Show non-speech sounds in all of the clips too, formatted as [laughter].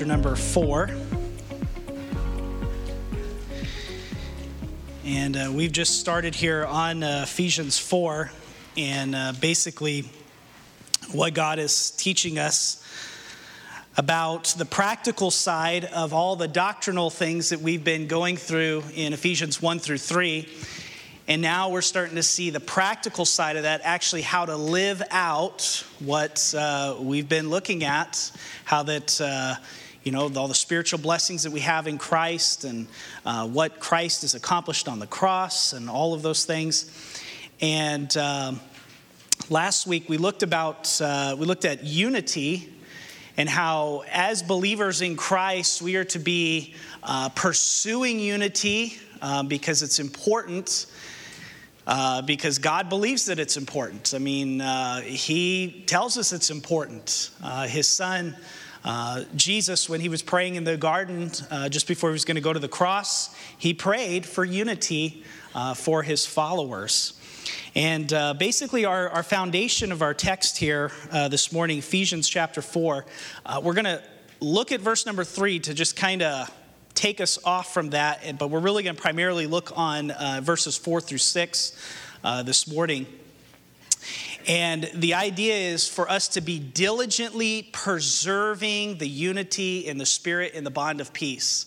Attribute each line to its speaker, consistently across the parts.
Speaker 1: Chapter number four. And uh, we've just started here on uh, Ephesians 4, and uh, basically what God is teaching us about the practical side of all the doctrinal things that we've been going through in Ephesians 1 through 3. And now we're starting to see the practical side of that, actually, how to live out what uh, we've been looking at, how that, uh, you know, all the spiritual blessings that we have in Christ and uh, what Christ has accomplished on the cross and all of those things. And um, last week we looked about, uh, we looked at unity and how, as believers in Christ, we are to be uh, pursuing unity um, because it's important uh, because God believes that it's important. I mean, uh, He tells us it's important. Uh, his Son, uh, Jesus, when he was praying in the garden uh, just before he was going to go to the cross, he prayed for unity uh, for his followers. And basically, our, our foundation of our text here this morning, Ephesians chapter 4, we're going to look at verse number 3 to just kind of take us off from that, but we're really going to primarily look on uh, verses four through six uh, this morning. And the idea is for us to be diligently preserving the unity in the spirit and the bond of peace.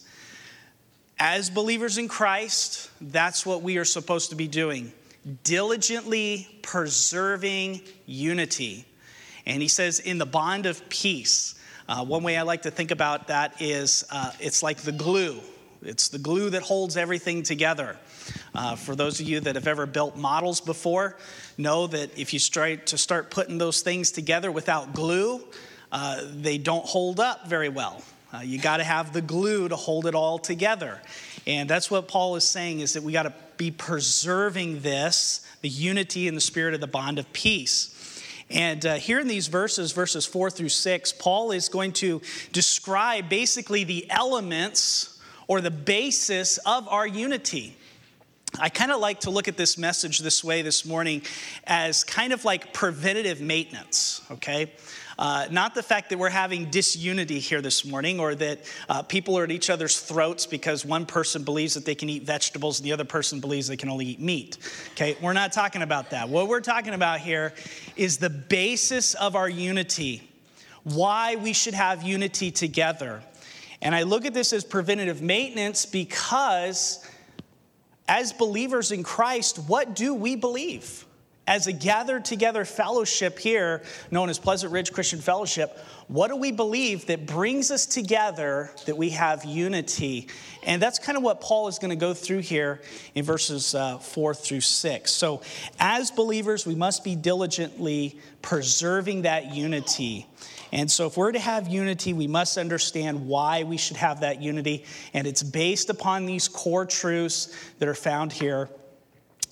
Speaker 1: As believers in Christ, that's what we are supposed to be doing diligently preserving unity. And he says, in the bond of peace. Uh, one way I like to think about that is uh, it's like the glue. It's the glue that holds everything together. Uh, for those of you that have ever built models before, know that if you try to start putting those things together without glue, uh, they don't hold up very well. Uh, you got to have the glue to hold it all together. And that's what Paul is saying is that we got to be preserving this, the unity and the spirit of the bond of peace. And uh, here in these verses, verses four through six, Paul is going to describe basically the elements or the basis of our unity. I kind of like to look at this message this way this morning as kind of like preventative maintenance, okay? Uh, not the fact that we're having disunity here this morning or that uh, people are at each other's throats because one person believes that they can eat vegetables and the other person believes they can only eat meat. Okay, we're not talking about that. What we're talking about here is the basis of our unity, why we should have unity together. And I look at this as preventative maintenance because as believers in Christ, what do we believe? as a gathered together fellowship here, known as Pleasant Ridge Christian Fellowship, what do we believe that brings us together that we have unity? And that's kind of what Paul is going to go through here in verses uh, four through six. So, as believers, we must be diligently preserving that unity. And so, if we're to have unity, we must understand why we should have that unity. And it's based upon these core truths that are found here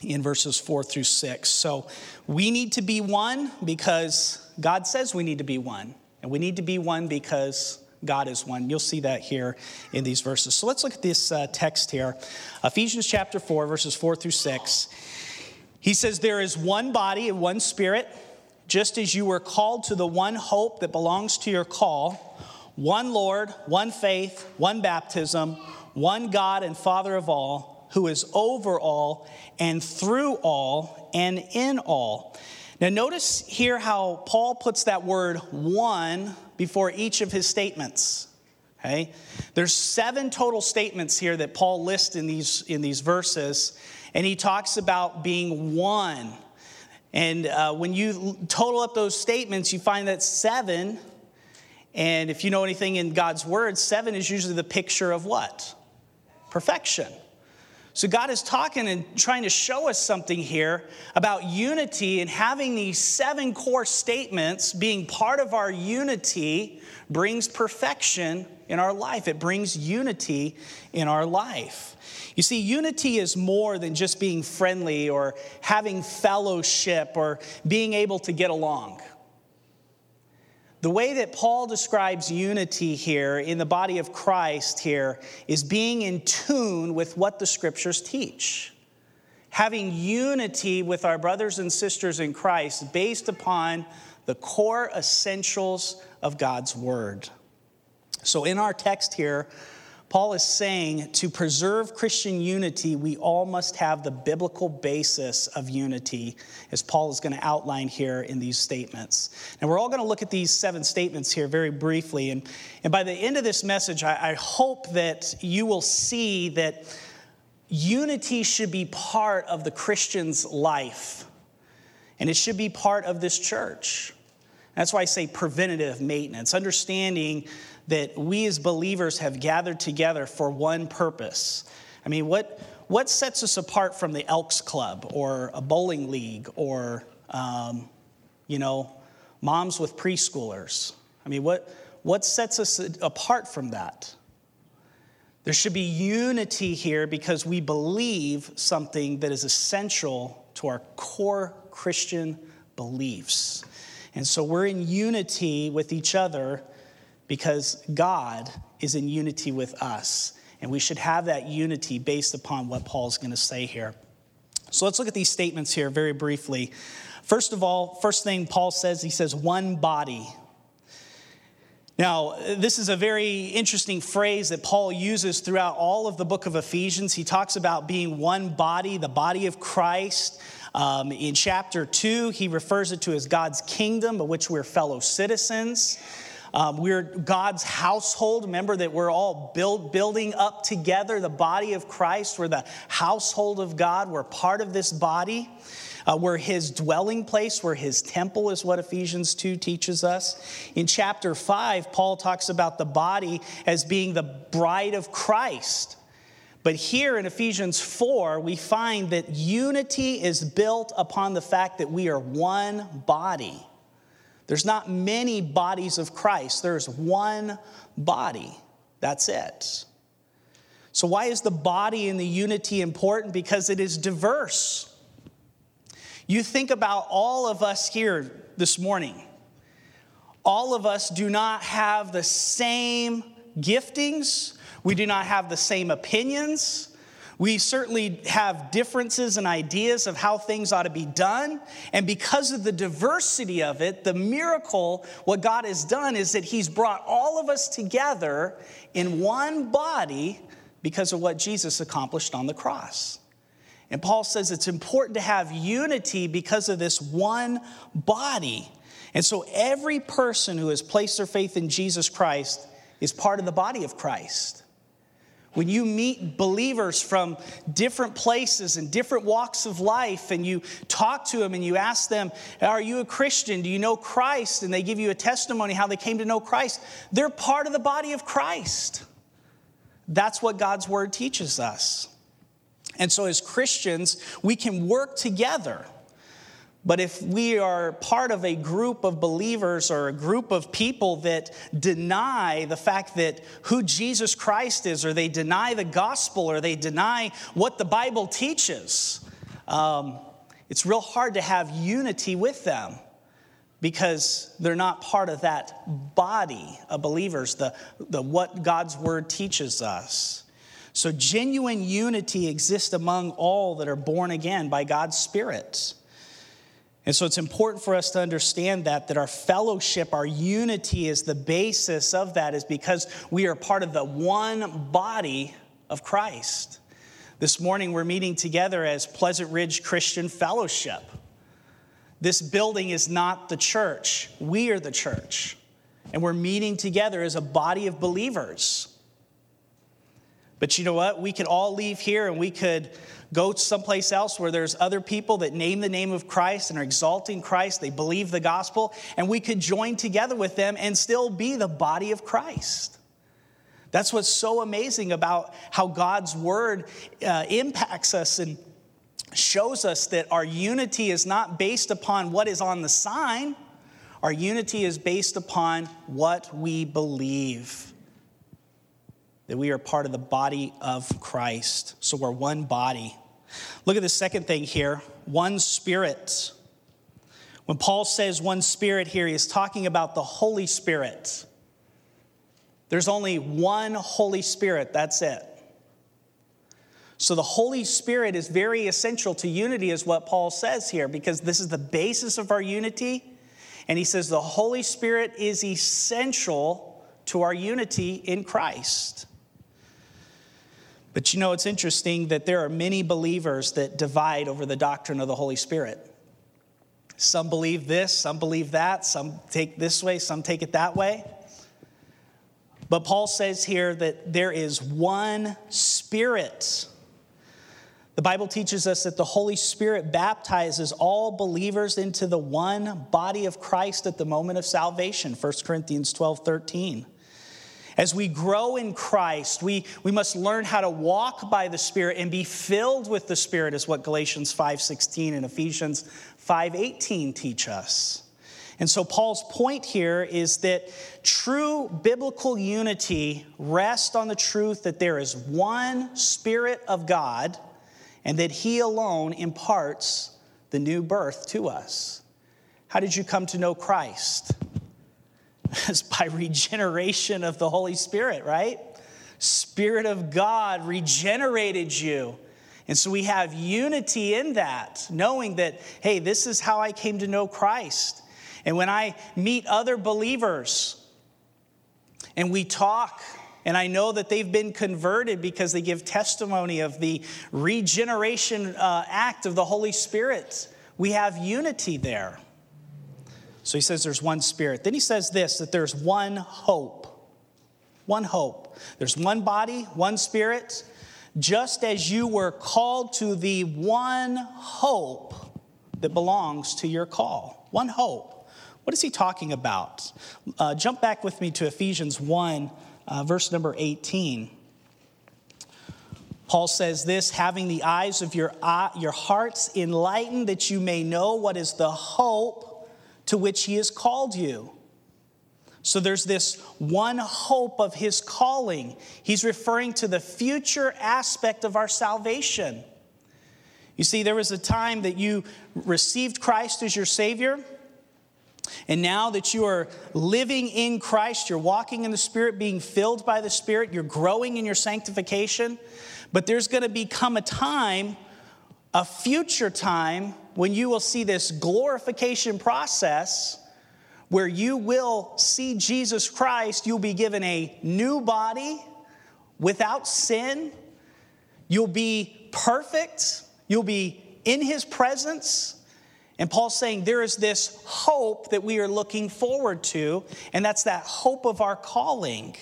Speaker 1: in verses four through six. So we need to be one because God says we need to be one. And we need to be one because God is one. You'll see that here in these verses. So let's look at this uh, text here Ephesians chapter 4, verses 4 through 6. He says, There is one body and one spirit, just as you were called to the one hope that belongs to your call, one Lord, one faith, one baptism, one God and Father of all who is over all and through all and in all. Now, notice here how Paul puts that word one before each of his statements. Okay? There's seven total statements here that Paul lists in these, in these verses, and he talks about being one. And uh, when you total up those statements, you find that seven, and if you know anything in God's word, seven is usually the picture of what? Perfection. So, God is talking and trying to show us something here about unity and having these seven core statements being part of our unity brings perfection in our life. It brings unity in our life. You see, unity is more than just being friendly or having fellowship or being able to get along. The way that Paul describes unity here in the body of Christ here is being in tune with what the scriptures teach. Having unity with our brothers and sisters in Christ based upon the core essentials of God's word. So, in our text here, Paul is saying to preserve Christian unity, we all must have the biblical basis of unity, as Paul is going to outline here in these statements. And we're all going to look at these seven statements here very briefly. And, and by the end of this message, I, I hope that you will see that unity should be part of the Christian's life, and it should be part of this church. That's why I say preventative maintenance, understanding that we as believers have gathered together for one purpose. I mean, what, what sets us apart from the Elks Club or a bowling league or, um, you know, moms with preschoolers? I mean, what, what sets us apart from that? There should be unity here because we believe something that is essential to our core Christian beliefs. And so we're in unity with each other because God is in unity with us. And we should have that unity based upon what Paul's going to say here. So let's look at these statements here very briefly. First of all, first thing Paul says, he says, one body. Now, this is a very interesting phrase that Paul uses throughout all of the book of Ephesians. He talks about being one body, the body of Christ. Um, in chapter 2, he refers it to as God's kingdom, of which we're fellow citizens. Um, we're God's household. Remember that we're all build, building up together the body of Christ. We're the household of God. We're part of this body. Uh, we're his dwelling place, we're his temple, is what Ephesians 2 teaches us. In chapter 5, Paul talks about the body as being the bride of Christ. But here in Ephesians 4, we find that unity is built upon the fact that we are one body. There's not many bodies of Christ, there's one body. That's it. So, why is the body and the unity important? Because it is diverse. You think about all of us here this morning. All of us do not have the same giftings, we do not have the same opinions. We certainly have differences and ideas of how things ought to be done. And because of the diversity of it, the miracle, what God has done is that He's brought all of us together in one body because of what Jesus accomplished on the cross. And Paul says it's important to have unity because of this one body. And so every person who has placed their faith in Jesus Christ is part of the body of Christ. When you meet believers from different places and different walks of life, and you talk to them and you ask them, Are you a Christian? Do you know Christ? And they give you a testimony how they came to know Christ, they're part of the body of Christ. That's what God's word teaches us. And so, as Christians, we can work together but if we are part of a group of believers or a group of people that deny the fact that who Jesus Christ is, or they deny the gospel, or they deny what the Bible teaches, um, it's real hard to have unity with them because they're not part of that body of believers, the, the what God's word teaches us. So genuine unity exists among all that are born again by God's Spirit. And so it's important for us to understand that that our fellowship, our unity is the basis of that is because we are part of the one body of Christ. This morning we're meeting together as Pleasant Ridge Christian Fellowship. This building is not the church. We are the church. And we're meeting together as a body of believers. But you know what? We could all leave here and we could go someplace else where there's other people that name the name of Christ and are exalting Christ, they believe the gospel, and we could join together with them and still be the body of Christ. That's what's so amazing about how God's word uh, impacts us and shows us that our unity is not based upon what is on the sign. Our unity is based upon what we believe. That we are part of the body of Christ. So we're one body. Look at the second thing here one spirit. When Paul says one spirit here, he is talking about the Holy Spirit. There's only one Holy Spirit, that's it. So the Holy Spirit is very essential to unity, is what Paul says here, because this is the basis of our unity. And he says the Holy Spirit is essential to our unity in Christ. But you know, it's interesting that there are many believers that divide over the doctrine of the Holy Spirit. Some believe this, some believe that, some take this way, some take it that way. But Paul says here that there is one Spirit. The Bible teaches us that the Holy Spirit baptizes all believers into the one body of Christ at the moment of salvation, 1 Corinthians 12 13. As we grow in Christ, we, we must learn how to walk by the Spirit and be filled with the Spirit, is what Galatians 5.16 and Ephesians 5.18 teach us. And so Paul's point here is that true biblical unity rests on the truth that there is one Spirit of God and that He alone imparts the new birth to us. How did you come to know Christ? [laughs] It's by regeneration of the Holy Spirit, right? Spirit of God regenerated you. And so we have unity in that, knowing that, hey, this is how I came to know Christ. And when I meet other believers and we talk, and I know that they've been converted because they give testimony of the regeneration uh, act of the Holy Spirit, we have unity there. So he says there's one spirit. Then he says this that there's one hope. One hope. There's one body, one spirit, just as you were called to the one hope that belongs to your call. One hope. What is he talking about? Uh, jump back with me to Ephesians 1, uh, verse number 18. Paul says this having the eyes of your, uh, your hearts enlightened, that you may know what is the hope to which He has called you. So there's this one hope of His calling. He's referring to the future aspect of our salvation. You see, there was a time that you received Christ as your Savior. And now that you are living in Christ, you're walking in the Spirit, being filled by the Spirit, you're growing in your sanctification. But there's going to become a time, a future time, when you will see this glorification process where you will see Jesus Christ, you'll be given a new body without sin. You'll be perfect. You'll be in his presence. And Paul's saying there is this hope that we are looking forward to, and that's that hope of our calling.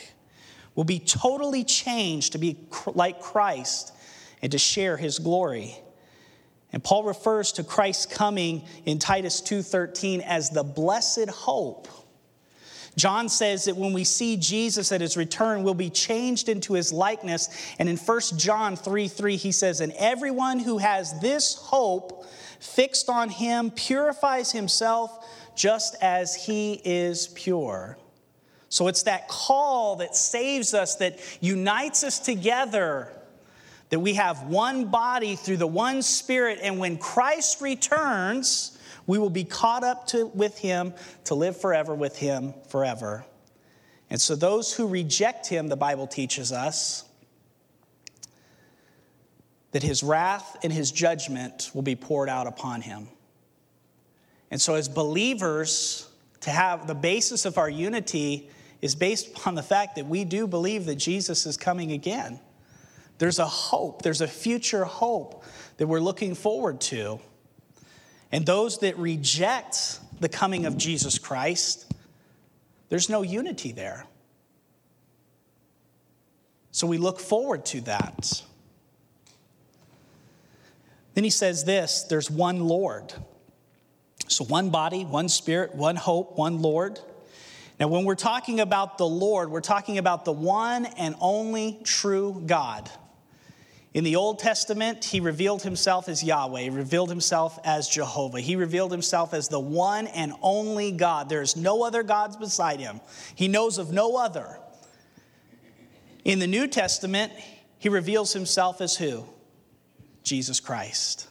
Speaker 1: Will be totally changed to be like Christ and to share his glory. And Paul refers to Christ's coming in Titus 2:13 as the blessed hope. John says that when we see Jesus at his return, we'll be changed into his likeness. And in 1 John 3 3, he says, And everyone who has this hope fixed on him purifies himself just as he is pure. So it's that call that saves us, that unites us together that we have one body through the one Spirit, and when Christ returns, we will be caught up to, with Him to live forever with Him forever. And so, those who reject Him, the Bible teaches us, that His wrath and His judgment will be poured out upon Him. And so, as believers, to have the basis of our unity is based upon the fact that we do believe that Jesus is coming again. There's a hope, there's a future hope that we're looking forward to. And those that reject the coming of Jesus Christ, there's no unity there. So we look forward to that. Then he says this there's one Lord. So one body, one spirit, one hope, one Lord. Now, when we're talking about the Lord, we're talking about the one and only true God. In the Old Testament, he revealed himself as Yahweh, he revealed himself as Jehovah. He revealed himself as the one and only God. There is no other gods beside him. He knows of no other. In the New Testament, he reveals himself as who? Jesus Christ.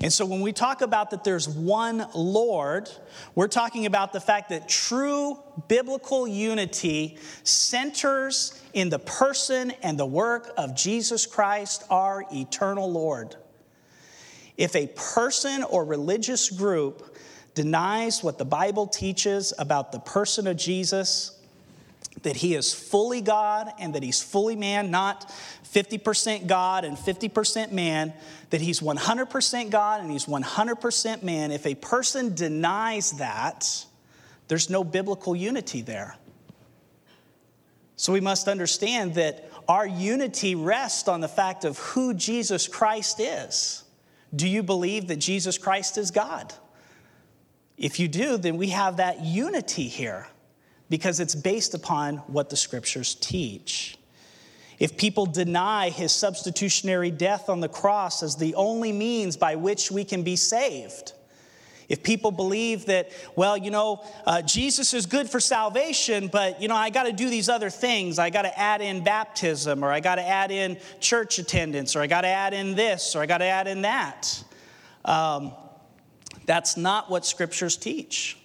Speaker 1: And so when we talk about that there's one Lord, we're talking about the fact that true biblical unity centers in the person and the work of Jesus Christ, our eternal Lord. If a person or religious group denies what the Bible teaches about the person of Jesus, that he is fully God and that he's fully man, not 50% God and 50% man, that he's 100% God and he's 100% man. If a person denies that, there's no biblical unity there. So we must understand that our unity rests on the fact of who Jesus Christ is. Do you believe that Jesus Christ is God? If you do, then we have that unity here because it's based upon what the scriptures teach. If people deny his substitutionary death on the cross as the only means by which we can be saved, if people believe that, well, you know, uh, Jesus is good for salvation, but, you know, I got to do these other things. I got to add in baptism, or I got to add in church attendance, or I got to add in this, or I got to add in that. Um, that's not what scriptures teach.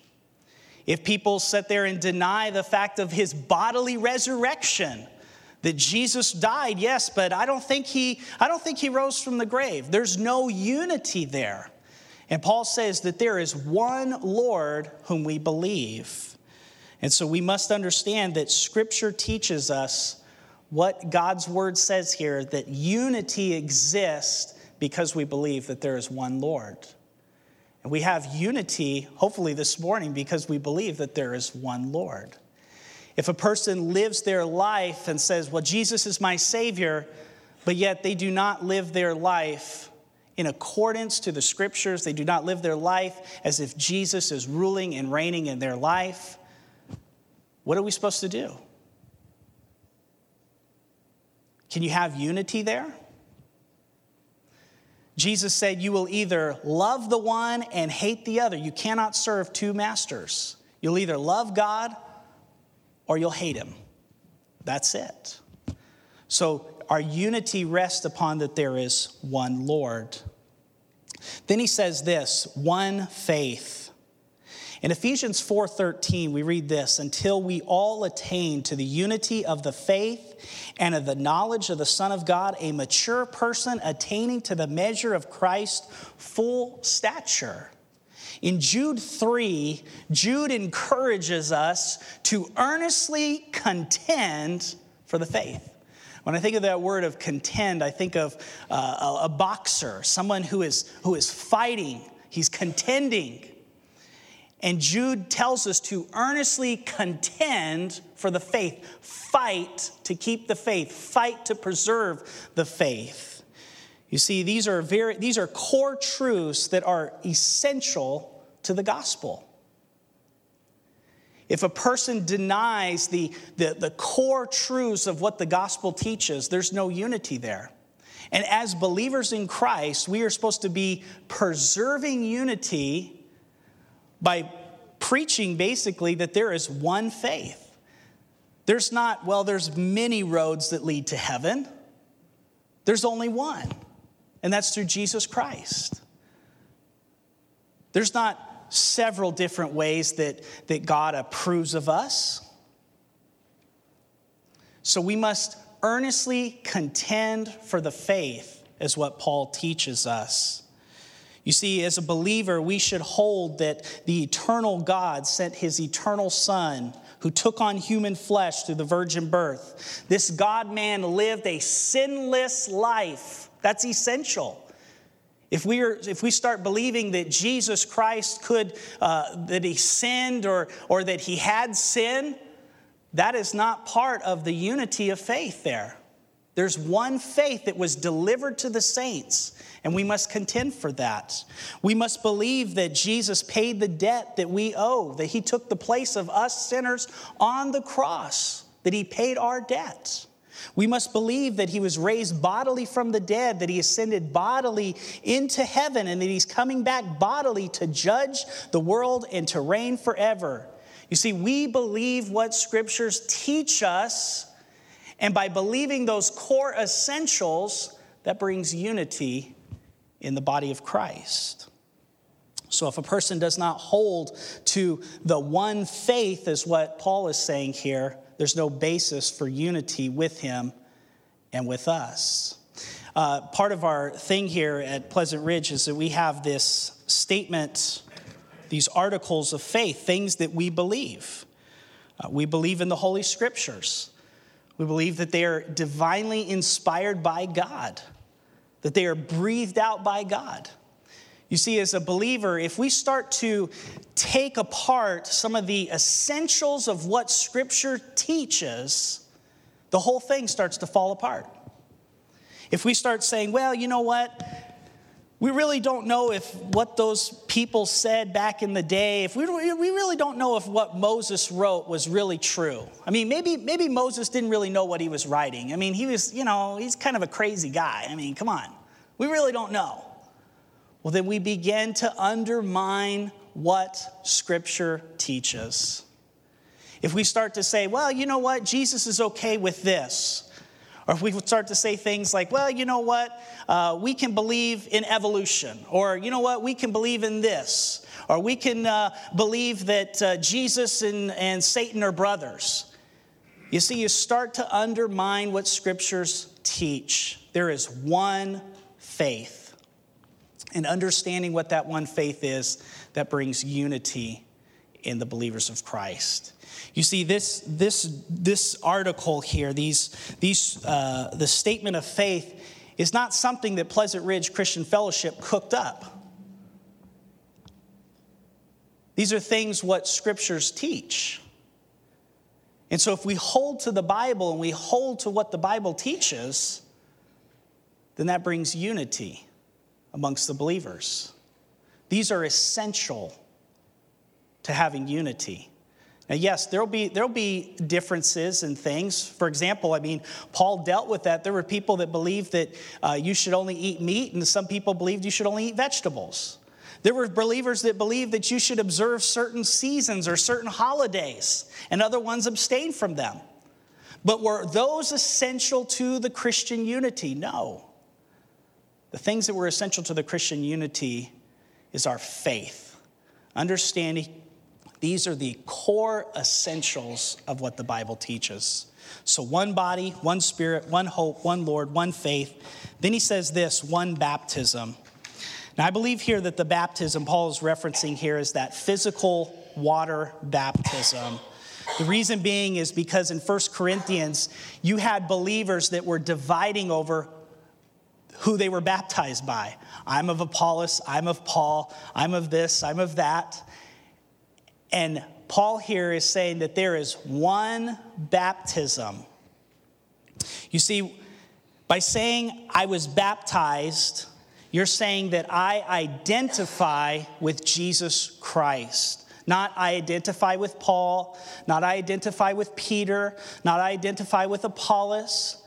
Speaker 1: If people sit there and deny the fact of his bodily resurrection, that Jesus died, yes, but I don't think he I don't think he rose from the grave. There's no unity there. And Paul says that there is one Lord whom we believe. And so we must understand that scripture teaches us what God's word says here that unity exists because we believe that there is one Lord. And we have unity, hopefully, this morning because we believe that there is one Lord. If a person lives their life and says, Well, Jesus is my Savior, but yet they do not live their life in accordance to the scriptures, they do not live their life as if Jesus is ruling and reigning in their life, what are we supposed to do? Can you have unity there? Jesus said, You will either love the one and hate the other. You cannot serve two masters. You'll either love God or you'll hate him. That's it. So our unity rests upon that there is one Lord. Then he says this, one faith. In Ephesians 4:13 we read this, until we all attain to the unity of the faith and of the knowledge of the Son of God, a mature person attaining to the measure of Christ's full stature. In Jude 3, Jude encourages us to earnestly contend for the faith. When I think of that word of contend, I think of uh, a, a boxer, someone who is, who is fighting, he's contending. And Jude tells us to earnestly contend for the faith, fight to keep the faith, fight to preserve the faith. You see, these are, very, these are core truths that are essential to the gospel. If a person denies the, the, the core truths of what the gospel teaches, there's no unity there. And as believers in Christ, we are supposed to be preserving unity by preaching basically that there is one faith. There's not, well, there's many roads that lead to heaven. There's only one, and that's through Jesus Christ. There's not several different ways that, that God approves of us. So we must earnestly contend for the faith, is what Paul teaches us. You see, as a believer, we should hold that the eternal God sent his eternal Son who took on human flesh through the virgin birth. This God man lived a sinless life. That's essential. If we, are, if we start believing that Jesus Christ could, uh, that he sinned or, or that he had sin, that is not part of the unity of faith there. There's one faith that was delivered to the saints, and we must contend for that. We must believe that Jesus paid the debt that we owe, that he took the place of us sinners on the cross, that he paid our debt. We must believe that he was raised bodily from the dead, that he ascended bodily into heaven, and that he's coming back bodily to judge the world and to reign forever. You see, we believe what scriptures teach us and by believing those core essentials, that brings unity in the body of Christ. So, if a person does not hold to the one faith, is what Paul is saying here, there's no basis for unity with him and with us. Uh, part of our thing here at Pleasant Ridge is that we have this statement, these articles of faith, things that we believe. Uh, we believe in the Holy Scriptures. We believe that they are divinely inspired by God, that they are breathed out by God. You see, as a believer, if we start to take apart some of the essentials of what Scripture teaches, the whole thing starts to fall apart. If we start saying, well, you know what? We really don't know if what those people said back in the day, if we, we really don't know if what Moses wrote was really true. I mean, maybe, maybe Moses didn't really know what he was writing. I mean, he was, you know, he's kind of a crazy guy. I mean, come on. We really don't know. Well, then we begin to undermine what Scripture teaches. If we start to say, well, you know what, Jesus is okay with this. Or we start to say things like, well, you know what, uh, we can believe in evolution, or you know what, we can believe in this, or we can uh, believe that uh, Jesus and, and Satan are brothers. You see, you start to undermine what scriptures teach. There is one faith. And understanding what that one faith is, that brings unity in the believers of Christ. You see, this, this, this article here, these, these, uh, the statement of faith, is not something that Pleasant Ridge Christian Fellowship cooked up. These are things what scriptures teach. And so, if we hold to the Bible and we hold to what the Bible teaches, then that brings unity amongst the believers. These are essential to having unity. Now, yes, there'll be, there'll be differences and things. For example, I mean, Paul dealt with that. There were people that believed that uh, you should only eat meat, and some people believed you should only eat vegetables. There were believers that believed that you should observe certain seasons or certain holidays, and other ones abstain from them. But were those essential to the Christian unity? No. The things that were essential to the Christian unity is our faith, understanding these are the core essentials of what the Bible teaches. So, one body, one spirit, one hope, one Lord, one faith. Then he says this one baptism. Now, I believe here that the baptism Paul is referencing here is that physical water baptism. The reason being is because in 1 Corinthians, you had believers that were dividing over who they were baptized by. I'm of Apollos, I'm of Paul, I'm of this, I'm of that. And Paul here is saying that there is one baptism. You see, by saying I was baptized, you're saying that I identify with Jesus Christ. Not I identify with Paul, not I identify with Peter, not I identify with Apollos.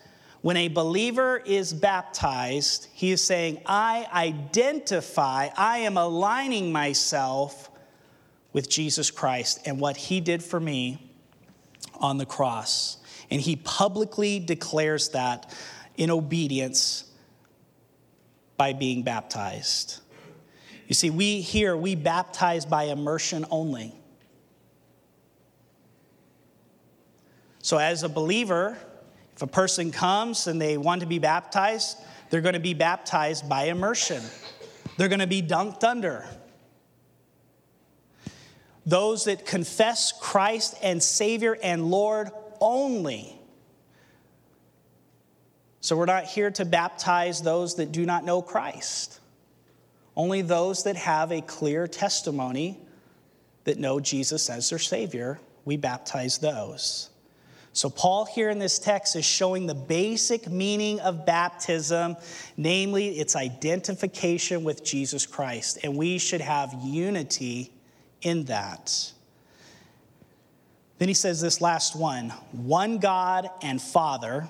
Speaker 1: When a believer is baptized, he is saying, I identify, I am aligning myself with Jesus Christ and what he did for me on the cross. And he publicly declares that in obedience by being baptized. You see, we here, we baptize by immersion only. So, as a believer, if a person comes and they want to be baptized, they're going to be baptized by immersion. They're going to be dunked under those that confess Christ and Savior and Lord only. So we're not here to baptize those that do not know Christ, only those that have a clear testimony that know Jesus as their Savior. We baptize those. So, Paul here in this text is showing the basic meaning of baptism, namely its identification with Jesus Christ. And we should have unity in that. Then he says this last one one God and Father.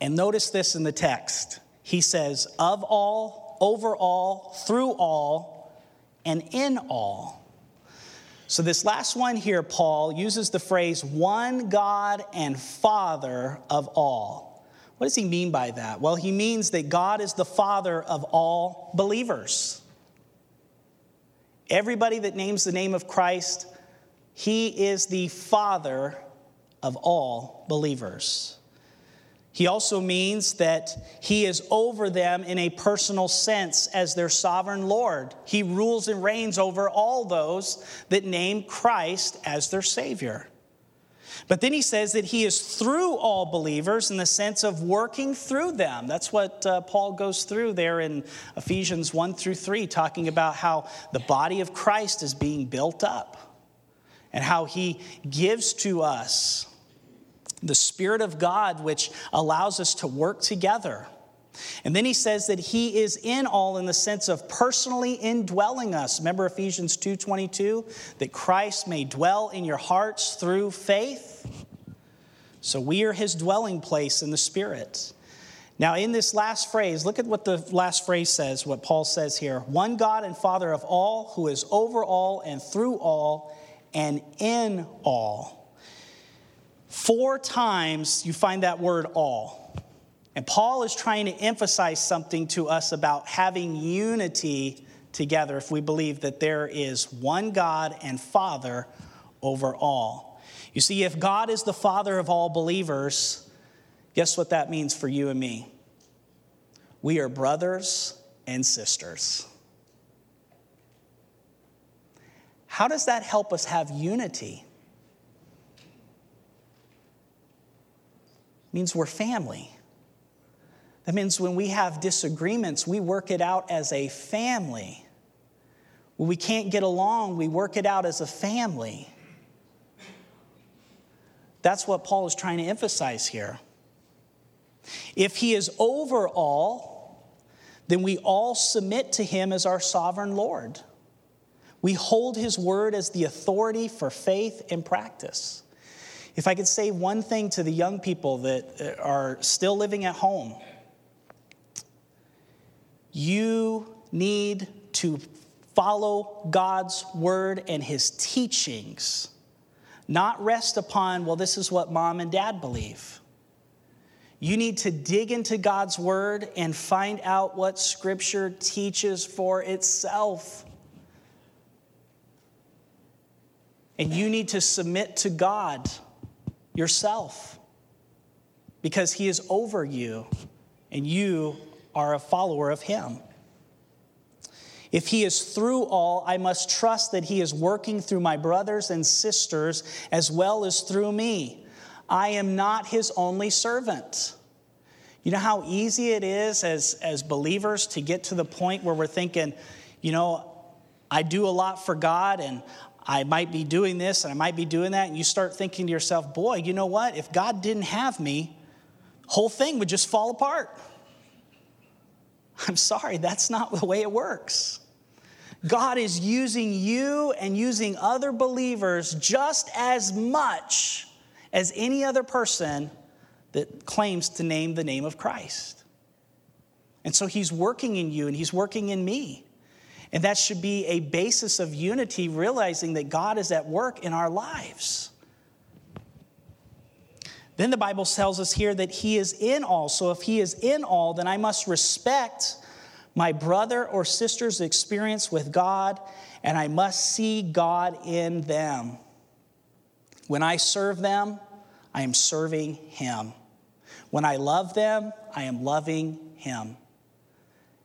Speaker 1: And notice this in the text. He says, of all, over all, through all, and in all. So, this last one here, Paul uses the phrase one God and Father of all. What does he mean by that? Well, he means that God is the Father of all believers. Everybody that names the name of Christ, he is the Father of all believers. He also means that he is over them in a personal sense as their sovereign Lord. He rules and reigns over all those that name Christ as their Savior. But then he says that he is through all believers in the sense of working through them. That's what uh, Paul goes through there in Ephesians 1 through 3, talking about how the body of Christ is being built up and how he gives to us the Spirit of God, which allows us to work together. And then he says that he is in all in the sense of personally indwelling us. Remember Ephesians 2:22 that Christ may dwell in your hearts through faith. So we are his dwelling place in the spirit. Now in this last phrase, look at what the last phrase says, what Paul says here. One God and Father of all, who is over all and through all and in all. Four times you find that word all. And Paul is trying to emphasize something to us about having unity together if we believe that there is one God and Father over all. You see, if God is the Father of all believers, guess what that means for you and me? We are brothers and sisters. How does that help us have unity? means we're family. That means when we have disagreements, we work it out as a family. When we can't get along, we work it out as a family. That's what Paul is trying to emphasize here. If he is over all, then we all submit to him as our sovereign Lord. We hold his word as the authority for faith and practice. If I could say one thing to the young people that uh, are still living at home, you need to follow God's word and his teachings, not rest upon, well, this is what mom and dad believe. You need to dig into God's word and find out what scripture teaches for itself. And you need to submit to God yourself because he is over you and you are a follower of him. If he is through all, I must trust that he is working through my brothers and sisters as well as through me. I am not his only servant. You know how easy it is as, as believers to get to the point where we're thinking, you know, I do a lot for God and I might be doing this and I might be doing that. And you start thinking to yourself, boy, you know what? If God didn't have me, whole thing would just fall apart. [laughs] I'm sorry, that's not the way it works. God is using you and using other believers just as much as any other person that claims to name the name of Christ. And so he's working in you and he's working in me. And that should be a basis of unity, realizing that God is at work in our lives. Then the Bible tells us here that He is in all. So if He is in all, then I must respect my brother or sister's experience with God, and I must see God in them. When I serve them, I am serving Him. When I love them, I am loving Him.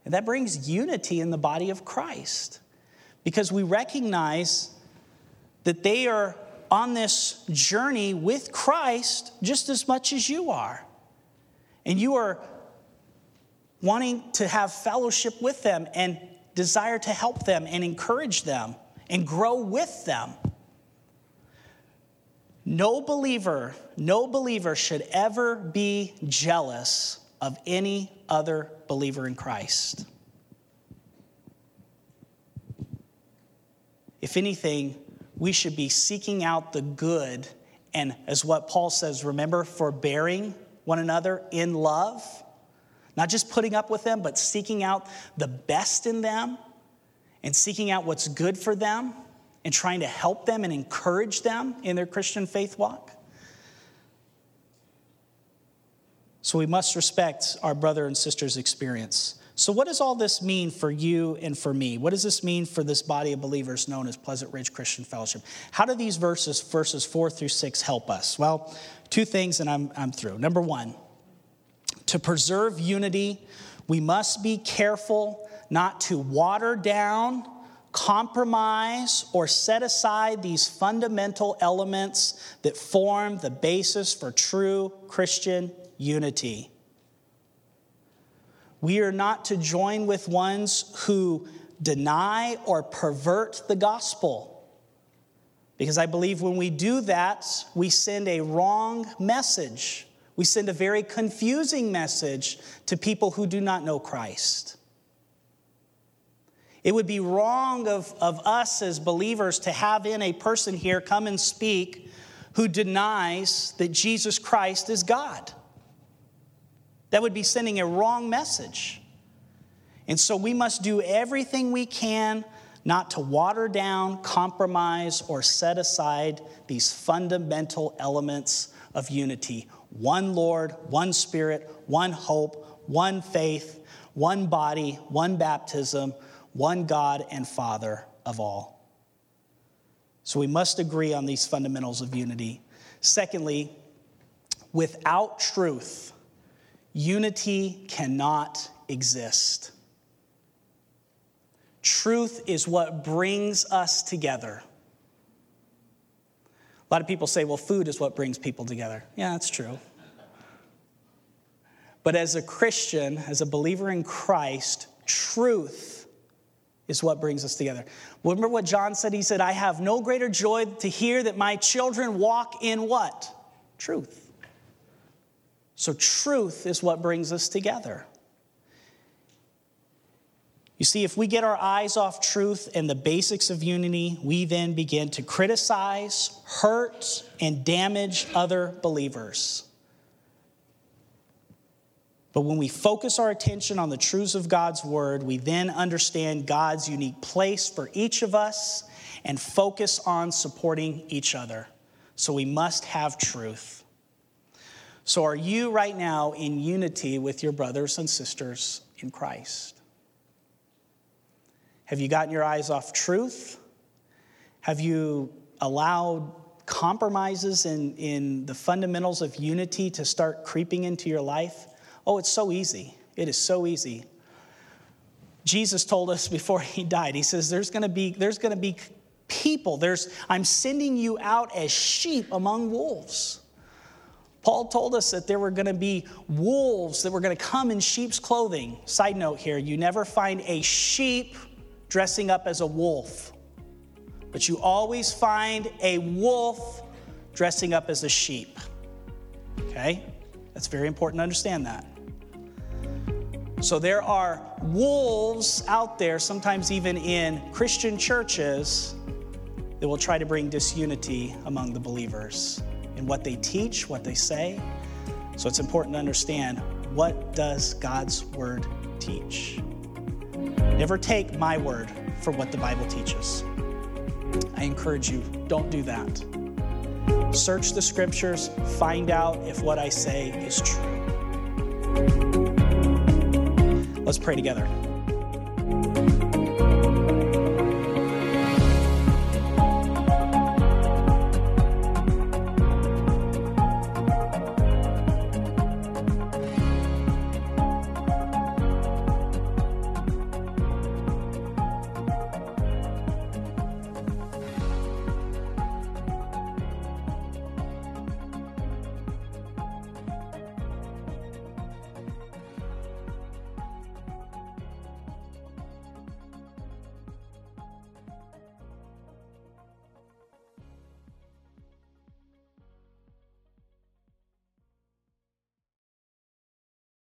Speaker 1: And that brings unity in the body of Christ because we recognize that they are on this journey with Christ just as much as you are. And you are wanting to have fellowship with them and desire to help them and encourage them and grow with them. No believer, no believer should ever be jealous of any other believer in Christ. If anything, we should be seeking out the good and, as what Paul says, remember, forbearing one another in love. Not just putting up with them, but seeking out the best in them and seeking out what's good for them and trying to help them and encourage them in their Christian faith walk. So we must respect our brother and sister's experience. So, what does all this mean for you and for me? What does this mean for this body of believers known as Pleasant Ridge Christian Fellowship? How do these verses, verses four through six, help us? Well, two things, and I'm, I'm through. Number one, to preserve unity, we must be careful not to water down, compromise, or set aside these fundamental elements that form the basis for true Christian unity. We are not to join with ones who deny or pervert the gospel. Because I believe when we do that, we send a wrong message. We send a very confusing message to people who do not know Christ. It would be wrong of, of us as believers to have in a person here come and speak who denies that Jesus Christ is God. That would be sending a wrong message. And so we must do everything we can not to water down, compromise, or set aside these fundamental elements of unity one Lord, one Spirit, one hope, one faith, one body, one baptism, one God and Father of all. So we must agree on these fundamentals of unity. Secondly, without truth, unity cannot exist. Truth is what brings us together. A lot of people say, well, food is what brings people together. Yeah, that's true. But as a Christian, as a believer in Christ, truth is what brings us together. Remember what John said? He said, I have no greater joy to hear that my children walk in what? Truth. So, truth is what brings us together. You see, if we get our eyes off truth and the basics of unity, we then begin to criticize, hurt, and damage other believers. But when we focus our attention on the truths of God's word, we then understand God's unique place for each of us and focus on supporting each other. So we must have truth. So, are you right now in unity with your brothers and sisters in Christ? Have you gotten your eyes off truth? Have you allowed compromises in, in the fundamentals of unity to start creeping into your life? Oh, it's so easy. It is so easy. Jesus told us [laughs] before he died, he says, There's gonna be, there's gonna be people. There's, I'm sending you out as sheep among wolves. Paul told us that there were going to be wolves that were going to come in sheep's clothing. Side note here you never find a sheep dressing up as a wolf, but you always find a wolf dressing up as a sheep. Okay? That's very important to understand that. So there are wolves out there, sometimes even in Christian churches, that will try to bring disunity among the believers in what they teach, what they say. So it's important to understand what does God's word teach? Never take my word for what the Bible teaches. I encourage you, don't do that. Search the scriptures, find out if what I say is true. Let's pray together.